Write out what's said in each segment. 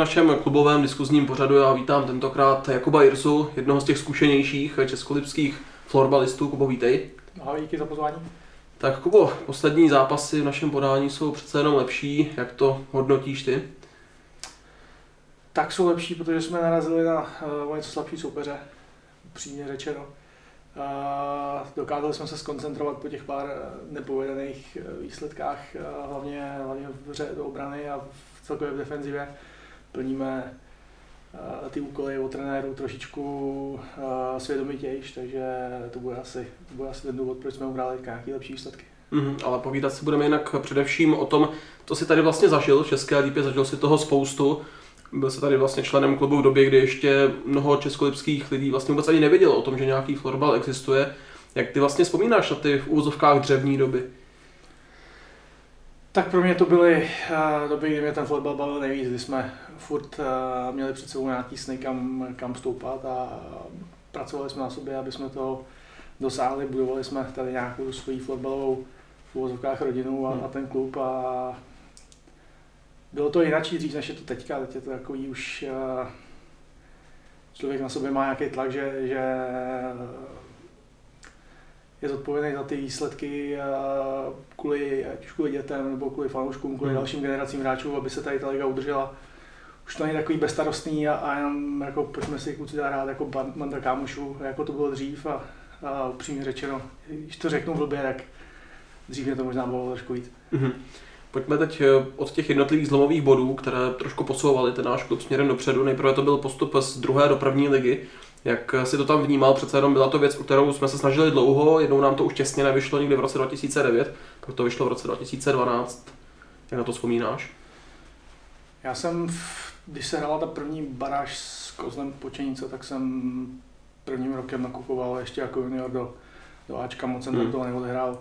našem klubovém diskuzním pořadu já vítám tentokrát Jakuba Irsu, jednoho z těch zkušenějších českolipských florbalistů. Kubo, vítej. Ahoj, díky za pozvání. Tak Kubo, poslední zápasy v našem podání jsou přece jenom lepší. Jak to hodnotíš ty? Tak jsou lepší, protože jsme narazili na uh, něco slabší soupeře, přímě řečeno. Uh, dokázali jsme se skoncentrovat po těch pár nepovedených výsledkách, uh, hlavně, hlavně v hře do obrany a v celkově v defenzivě. Plníme uh, ty úkoly od trenéru trošičku uh, svědomitějš, takže to bude, asi, to bude asi ten důvod, proč jsme ubrali nějaké lepší výsledky. Mm, ale povídat si budeme jinak především o tom, co si tady vlastně zažil v České lípě, zažil si toho spoustu. Byl se tady vlastně členem klubu v době, kdy ještě mnoho českolipských lidí vlastně vůbec ani nevědělo o tom, že nějaký florbal existuje. Jak ty vlastně vzpomínáš na ty v úvozovkách dřevní doby? Tak pro mě to byly uh, doby, kdy mě ten fotbal bavil nejvíc, kdy jsme furt uh, měli před sebou nějaký sny, kam, kam stoupat a pracovali jsme na sobě, aby jsme to dosáhli, budovali jsme tady nějakou svoji fotbalovou v úvozovkách rodinu a, hmm. a ten klub a bylo to jinak dřív, než je to teďka, teď je to takový už uh, člověk na sobě má nějaký tlak, že, že je zodpovědný za ty výsledky kvůli, ať už kvůli dětem nebo kvůli fanouškům, kvůli hmm. dalším generacím hráčů, aby se tady ta liga udržela. Už to není takový bezstarostný a, a jenom jako pojďme si kluci dát hrát jako banda kámošů, jako to bylo dřív a, a upřímně řečeno, když to řeknu blbě, tak dřív mě to možná bylo trošku víc. Mm-hmm. Pojďme teď eh, od těch jednotlivých zlomových bodů, které trošku posouvaly ten náš klub směrem dopředu. Nejprve to byl postup z druhé do první ligy. Jak si to tam vnímal, přece jenom byla to věc, o kterou jsme se snažili dlouho, jednou nám to už těsně nevyšlo někdy v roce 2009, pak to vyšlo v roce 2012. Jak na to vzpomínáš? Já jsem, když se hrála ta první baráž s Kozlem Počenice, tak jsem prvním rokem nakupoval ještě jako junior do, do Ačka, moc jsem hmm. toho neodehrál.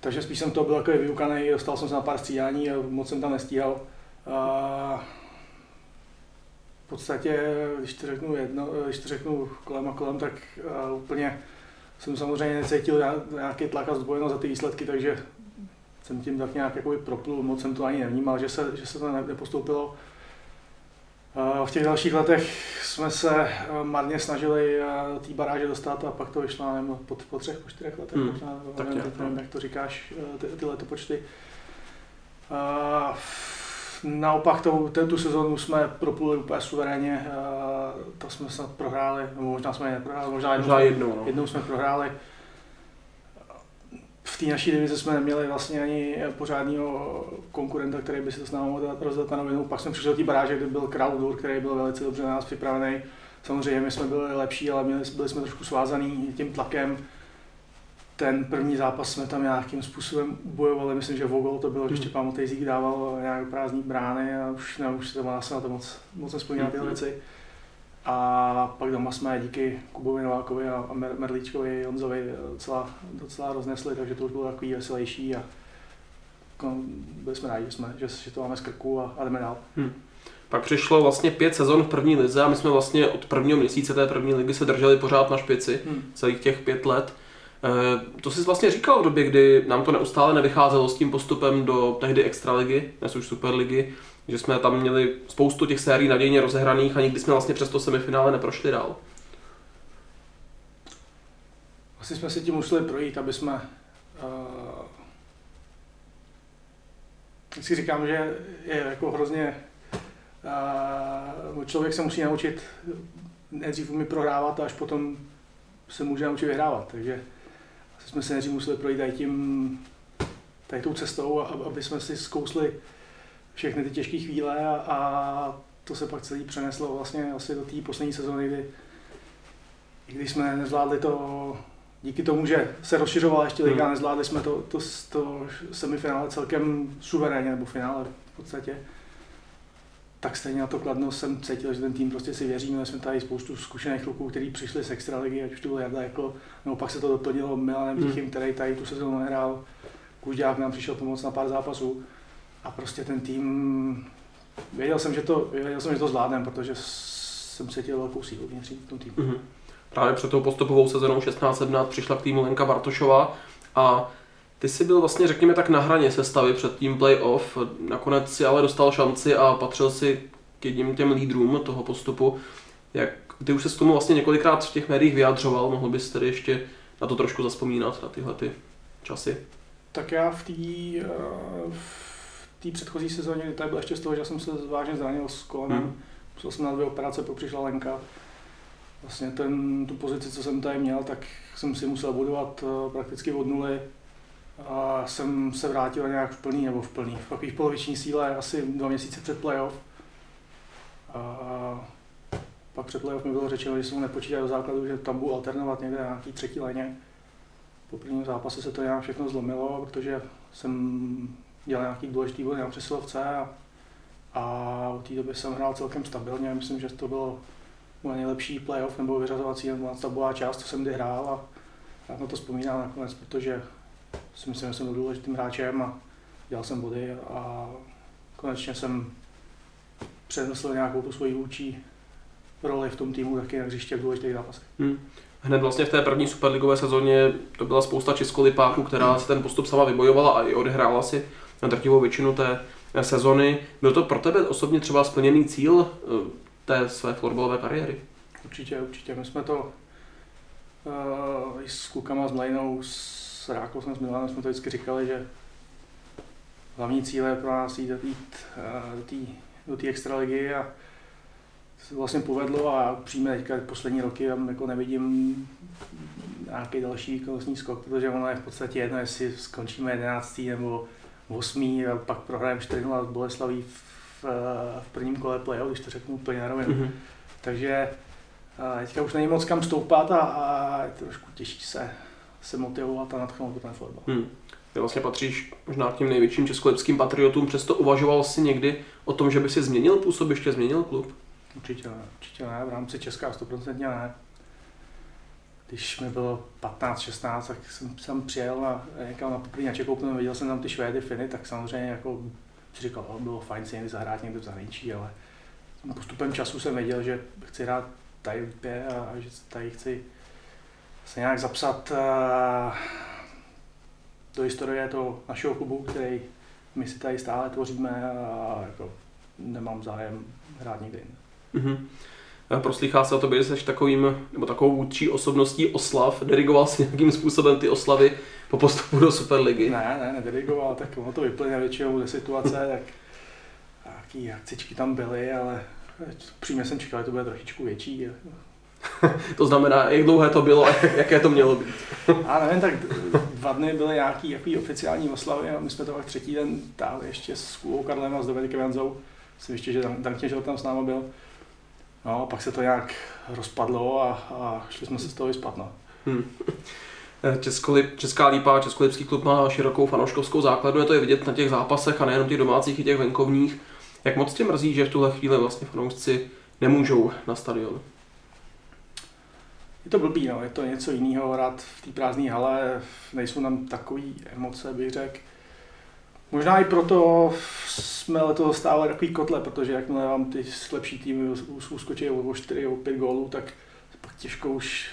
Takže spíš jsem to byl takový vyukaný, dostal jsem se na pár střídání a moc jsem tam nestíhal. A v podstatě, když to řeknu, jedno, když to řeknu kolem a kolem, tak uh, úplně jsem samozřejmě necítil nějaký tlak a zbojenost za ty výsledky, takže jsem tím tak nějak jakoby proplul, moc jsem to ani nevnímal, že se, že se to nepostoupilo. V těch dalších letech jsme se eh, marně snažili eh, té baráže dostat a pak to vyšlo nevím, po, po třech, po čtyřech letech, hmm. možná, tak nevím, nevím, jak to říkáš, eh, ty, ty letopočty. Naopak tou, tu sezónu jsme propluli úplně suverénně, to jsme snad prohráli, nebo možná jsme neprohráli, možná jednou, možná jednou, no. jednou jsme prohráli v té naší divizi jsme neměli vlastně ani pořádného konkurenta, který by si to s námi mohl rozdat na novinu. Pak jsme přišli do té baráže, kde byl Crowdur, který byl velice dobře na nás připravený. Samozřejmě my jsme byli lepší, ale měli, byli jsme trošku svázaný tím tlakem. Ten první zápas jsme tam nějakým způsobem bojovali, myslím, že Vogel to bylo, že Štěpán Motejzík dával nějak prázdní brány a už, ne, už se to má na to moc, moc nespomínat tyhle věci. A pak doma jsme díky Kubovi Novákovi a Merlíčkovi Jonzovi docela, docela roznesli, takže to už bylo takový veselější a byli jsme rádi, že, jsme, že, že to máme z krku a, a jdeme dál. Hmm. Pak přišlo vlastně pět sezon v první lize a my jsme vlastně od prvního měsíce té první ligy se drželi pořád na špici hmm. celých těch pět let. E, to jsi vlastně říkal v době, kdy nám to neustále nevycházelo s tím postupem do tehdy extraligy, dnes už superligy že jsme tam měli spoustu těch sérií nadějně rozehraných a nikdy jsme vlastně přes to semifinále neprošli dál. Asi jsme si tím museli projít, aby jsme uh, si říkám, že je jako hrozně uh, člověk se musí naučit nejdřív umí prohrávat a až potom se může naučit vyhrávat. Takže asi jsme se nejdřív museli projít tady tím, tady tou cestou, aby jsme si zkousli všechny ty těžké chvíle a, a to se pak celý přeneslo vlastně asi do té poslední sezóny, kdy i když jsme nezvládli to, díky tomu, že se rozšiřovala ještě liga, hmm. nezvládli jsme to, to, to semifinále celkem suverénně, nebo finále v podstatě, tak stejně na to kladno jsem cítil, že ten tým prostě si věří. Měli jsme tady spoustu zkušených kluků, kteří přišli z extraligy, ať už to byl Jarda jako, nebo pak se to doplnilo Milanem Tichým, hmm. který tady tu sezónu nehrál. Kužďák nám přišel pomoct na pár zápasů a prostě ten tým, věděl jsem, že to, věděl jsem, že to zvládnem, protože jsem cítil velkou sílu vnitř v tom týmu. Mm-hmm. Právě před tou postupovou sezónou 16-17 přišla k týmu Lenka Bartošová a ty jsi byl vlastně, řekněme tak, na hraně sestavy před tím playoff. Nakonec si ale dostal šanci a patřil si k jedním těm lídrům toho postupu. Jak, ty už se k tomu vlastně několikrát v těch médiích vyjadřoval, mohl bys tedy ještě na to trošku zaspomínat, na tyhle ty časy? Tak já v té uh, v té předchozí sezóně, kdy tady byl ještě z toho, že jsem se vážně zranil s kolenem, hmm. musel jsem na dvě operace, pak přišla Lenka. Vlastně ten, tu pozici, co jsem tady měl, tak jsem si musel budovat uh, prakticky od nuly. A jsem se vrátil nějak v plný nebo v plný, v takových poloviční síle, asi dva měsíce před playoff. A pak před playoff mi bylo řečeno, že se mu nepočítá do základu, že tam budu alternovat někde na nějaký třetí léně. Po prvním zápase se to nějak všechno zlomilo, protože jsem dělal nějaký důležitý body na přesilovce a, a od té doby jsem hrál celkem stabilně. Myslím, že to bylo moje nejlepší playoff nebo vyřazovací nebo tabová část, co jsem kdy hrál a já na to vzpomínám nakonec, protože si myslím, že jsem byl důležitým hráčem a dělal jsem body a konečně jsem přenesl nějakou tu svoji vůči roli v tom týmu taky na hřiště v důležitých zápasech. Hmm. Hned vlastně v té první superligové sezóně to byla spousta českolipáků, která hmm. si ten postup sama vybojovala a i odehrála si na drtivou většinu té sezony. Byl to pro tebe osobně třeba splněný cíl eh, té své florbalové kariéry? Určitě, určitě. My jsme to uh, s klukama, s Mlejnou, s Rákou jsme s Milanem jsme to vždycky říkali, že hlavní cíl je pro nás jít, jít do té do té extraligy a se vlastně povedlo a přijme teďka poslední roky tam jako nevidím nějaký další výkonnostní skok, protože ono je v podstatě jedno, jestli skončíme 11. nebo 8. a pak prohrajeme 4 0 s Boleslaví v, v, prvním kole playoff, když to řeknu úplně na rovinu. Mm-hmm. Takže a teďka už není moc kam stoupat a, a je trošku těžší se, se motivovat a natchnout do ten fotbal. Mm. Ty vlastně patříš možná k těm největším českolipským patriotům, přesto uvažoval jsi někdy o tom, že by si změnil působiště, změnil klub? Určitě ne, určitě ne, v rámci Česká 100% ne. Když mi bylo 15-16, tak jsem, jsem přijel na, někam na poprvé Čekoupnu, viděl jsem tam ty Švédy, Finy, tak samozřejmě jako si říkal, oh, bylo fajn si někdy zahrát někde v zahraničí, ale postupem času jsem věděl, že chci hrát tady v a, a že tady chci se nějak zapsat uh, do historie toho našeho klubu, který my si tady stále tvoříme a jako nemám zájem hrát jinde. Mm-hmm. Proslýchá se o tobě, že jsi takovým, nebo takovou vůdčí osobností oslav. Dirigoval si nějakým způsobem ty oslavy po postupu do Superligy? Ne, ne, nedirigoval, tak ono to vyplyne většinou ze situace, tak nějaký akcičky tam byly, ale přímě jsem čekal, že to bude trošičku větší to znamená, jak dlouhé to bylo a jaké to mělo být. a nevím, tak dva dny byly nějaký jaký oficiální oslavy a my jsme to pak třetí den táhli ještě s Kulou Karlem a s Dominikem Janzou. Myslím ještě, že Dan Kněžel tam s námi byl. No a pak se to nějak rozpadlo a, a šli jsme se z toho vyspat. No. Hmm. Českolip, Česká lípa, Českolipský klub má širokou fanouškovskou základnu, je to je vidět na těch zápasech a nejenom těch domácích i těch venkovních. Jak moc tě mrzí, že v tuhle chvíli vlastně fanoušci nemůžou na stadion? Je to blbý, no. je to něco jiného hrát v té prázdné hale, nejsou tam takové emoce, bych řekl. Možná i proto jsme letos stále takový kotle, protože jakmile vám ty lepší týmy uskočí o 4 o 5 gólů, tak pak těžko už,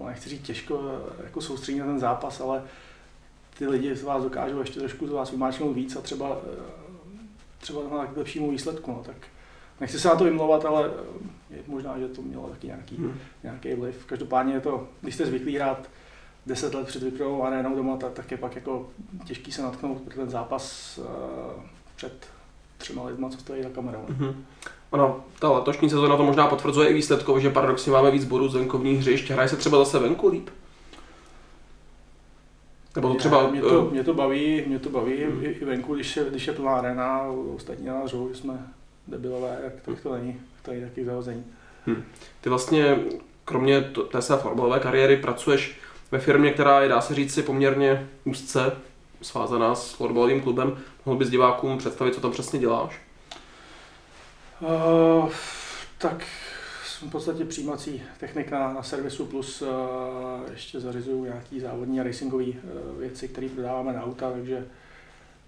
no nechci říct těžko, jako soustředit na ten zápas, ale ty lidi z vás dokážou ještě trošku z vás vymáčknout víc a třeba, třeba na lepšímu výsledku. No, tak nechci se na to vymlouvat, ale možná, že to mělo taky nějaký, hmm. nějaký vliv. Každopádně je to, když jste zvyklí hrát 10 let před vyprovou arénou doma, tak, tak je pak jako těžký se natknout pro ten zápas uh, před třema lidma, co stojí za kamerou. Mm-hmm. Ano, ta letošní sezóna to možná potvrzuje i výsledkově, že paradoxně máme víc bodů z venkovních hřišť. Hraje se třeba zase venku líp? Nebo to třeba... Mě to, mě to baví, mě to baví hmm. i venku, když je, když je plná arena, ostatní že jsme debilové, jak tak to není tady taky zahození. Hmm. Ty vlastně, kromě té své fotbalové kariéry, pracuješ ve firmě, která je, dá se říct, si poměrně úzce svázaná s fotbalovým klubem. Mohl bys divákům představit, co tam přesně děláš? Uh, tak jsem v podstatě přijímací technik na, na servisu plus uh, ještě zařizuju nějaký závodní a racingové uh, věci, které prodáváme na auta, takže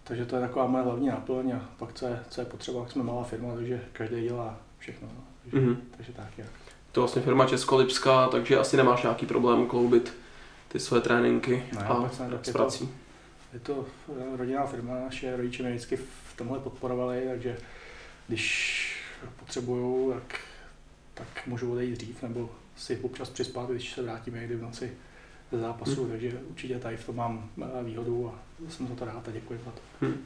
takže to je taková moje hlavní náplň a pak co je, co je potřeba, jsme malá firma, takže každý dělá všechno. No. Takže, mm-hmm. takže tak, jak. To je vlastně firma Českolipská, takže asi nemáš nějaký problém kloubit ty své tréninky ne, a s prací. Je to, je to rodinná firma, naše rodiče mě vždycky v tomhle podporovali, takže když potřebují, tak, tak můžou odejít dřív, nebo si občas přispat, když se vrátíme někdy v noci ze zápasu, hmm. takže určitě tady v tom mám eh, výhodu a jsem za to rád a děkuji za to. Hmm.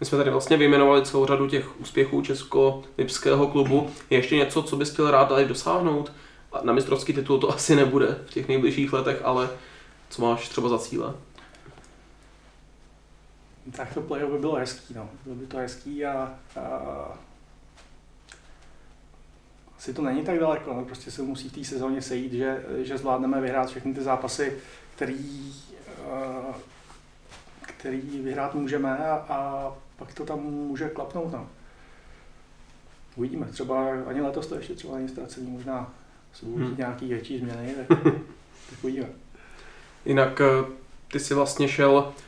My jsme tady vlastně vyjmenovali celou řadu těch úspěchů Česko-Lipského klubu. Je ještě něco, co bys chtěl rád tady dosáhnout? Na mistrovský titul to asi nebude v těch nejbližších letech, ale co máš třeba za cíle? Tak to play by bylo hezký, no. Bylo by to hezký a, a asi to není tak daleko, no. prostě se musí v té sezóně sejít, že, že zvládneme vyhrát všechny ty zápasy, který, který vyhrát můžeme a, a pak to tam může klapnout. No. Uvidíme, třeba ani letos to ještě třeba není ztracený, možná se budou hmm. nějaký větší změny, tak, tak uvidíme. Jinak eh, ty si vlastně šel eh,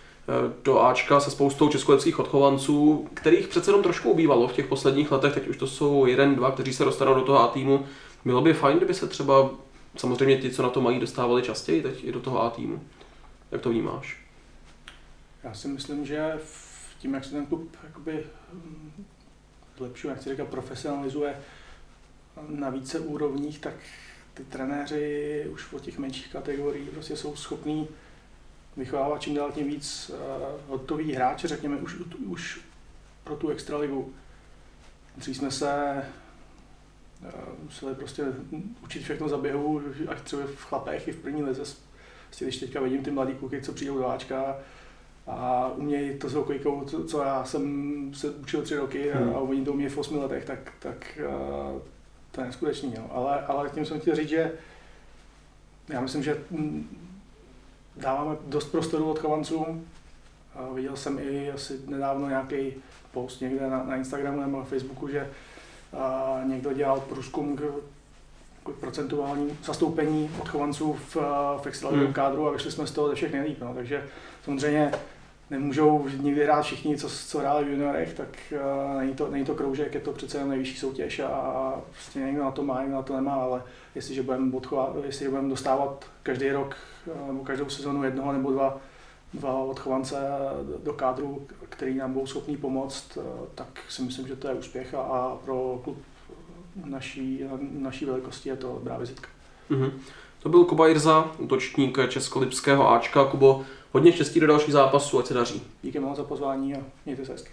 do Ačka se spoustou českolepských odchovanců, kterých přece jenom trošku ubývalo v těch posledních letech, teď už to jsou jeden, dva, kteří se dostanou do toho A týmu. Bylo by fajn, kdyby se třeba, samozřejmě ti, co na to mají, dostávali častěji teď i do toho A týmu. Jak to vnímáš? Já si myslím, že v tím, jak se ten klub jakoby hm, zlepšuje, jak se říká, profesionalizuje na více úrovních, tak ty trenéři už od těch menších kategorií prostě jsou schopní vychovávat čím dál tím víc uh, hotový hráče, řekněme, už, už pro tu extraligu. Dřív jsme se uh, museli prostě učit všechno za běhu, ať třeba v chlapech i v první lize. Prostě když teďka vidím ty mladý kluky, co přijdou do Ačka a umějí to s hokejkou, co, co já jsem se učil tři roky a, hmm. a oni to umějí v osmi letech, tak, tak uh, to je neskutečný. Jo. Ale, ale tím jsem chtěl říct, že já myslím, že dáváme dost prostoru odchovancům. Viděl jsem i asi nedávno nějaký post někde na, na Instagramu nebo na Facebooku, že a, někdo dělal průzkum k, k procentuální zastoupení odchovanců v, v hmm. kádru a vyšli jsme z toho ze všech nejlíp. No. Takže samozřejmě nemůžou nikdy hrát všichni, co, co hráli v juniorech, tak uh, není, to, není to kroužek, je to přece jen nejvyšší soutěž a, a prostě někdo na to má, někdo na to nemá, ale jestliže budeme, jestliže budeme dostávat každý rok uh, nebo každou sezonu jednoho nebo dva, dva odchovance do kádru, který nám budou schopný pomoct, tak si myslím, že to je úspěch a, a pro klub naší, naší velikosti je to dobrá vizitka. Mm-hmm. To byl Kuba Jirza, útočník Českolipského Ačka. Kubo, Hodně štěstí do dalších zápasů, ať se daří. Díky moc za pozvání a mějte se hezky.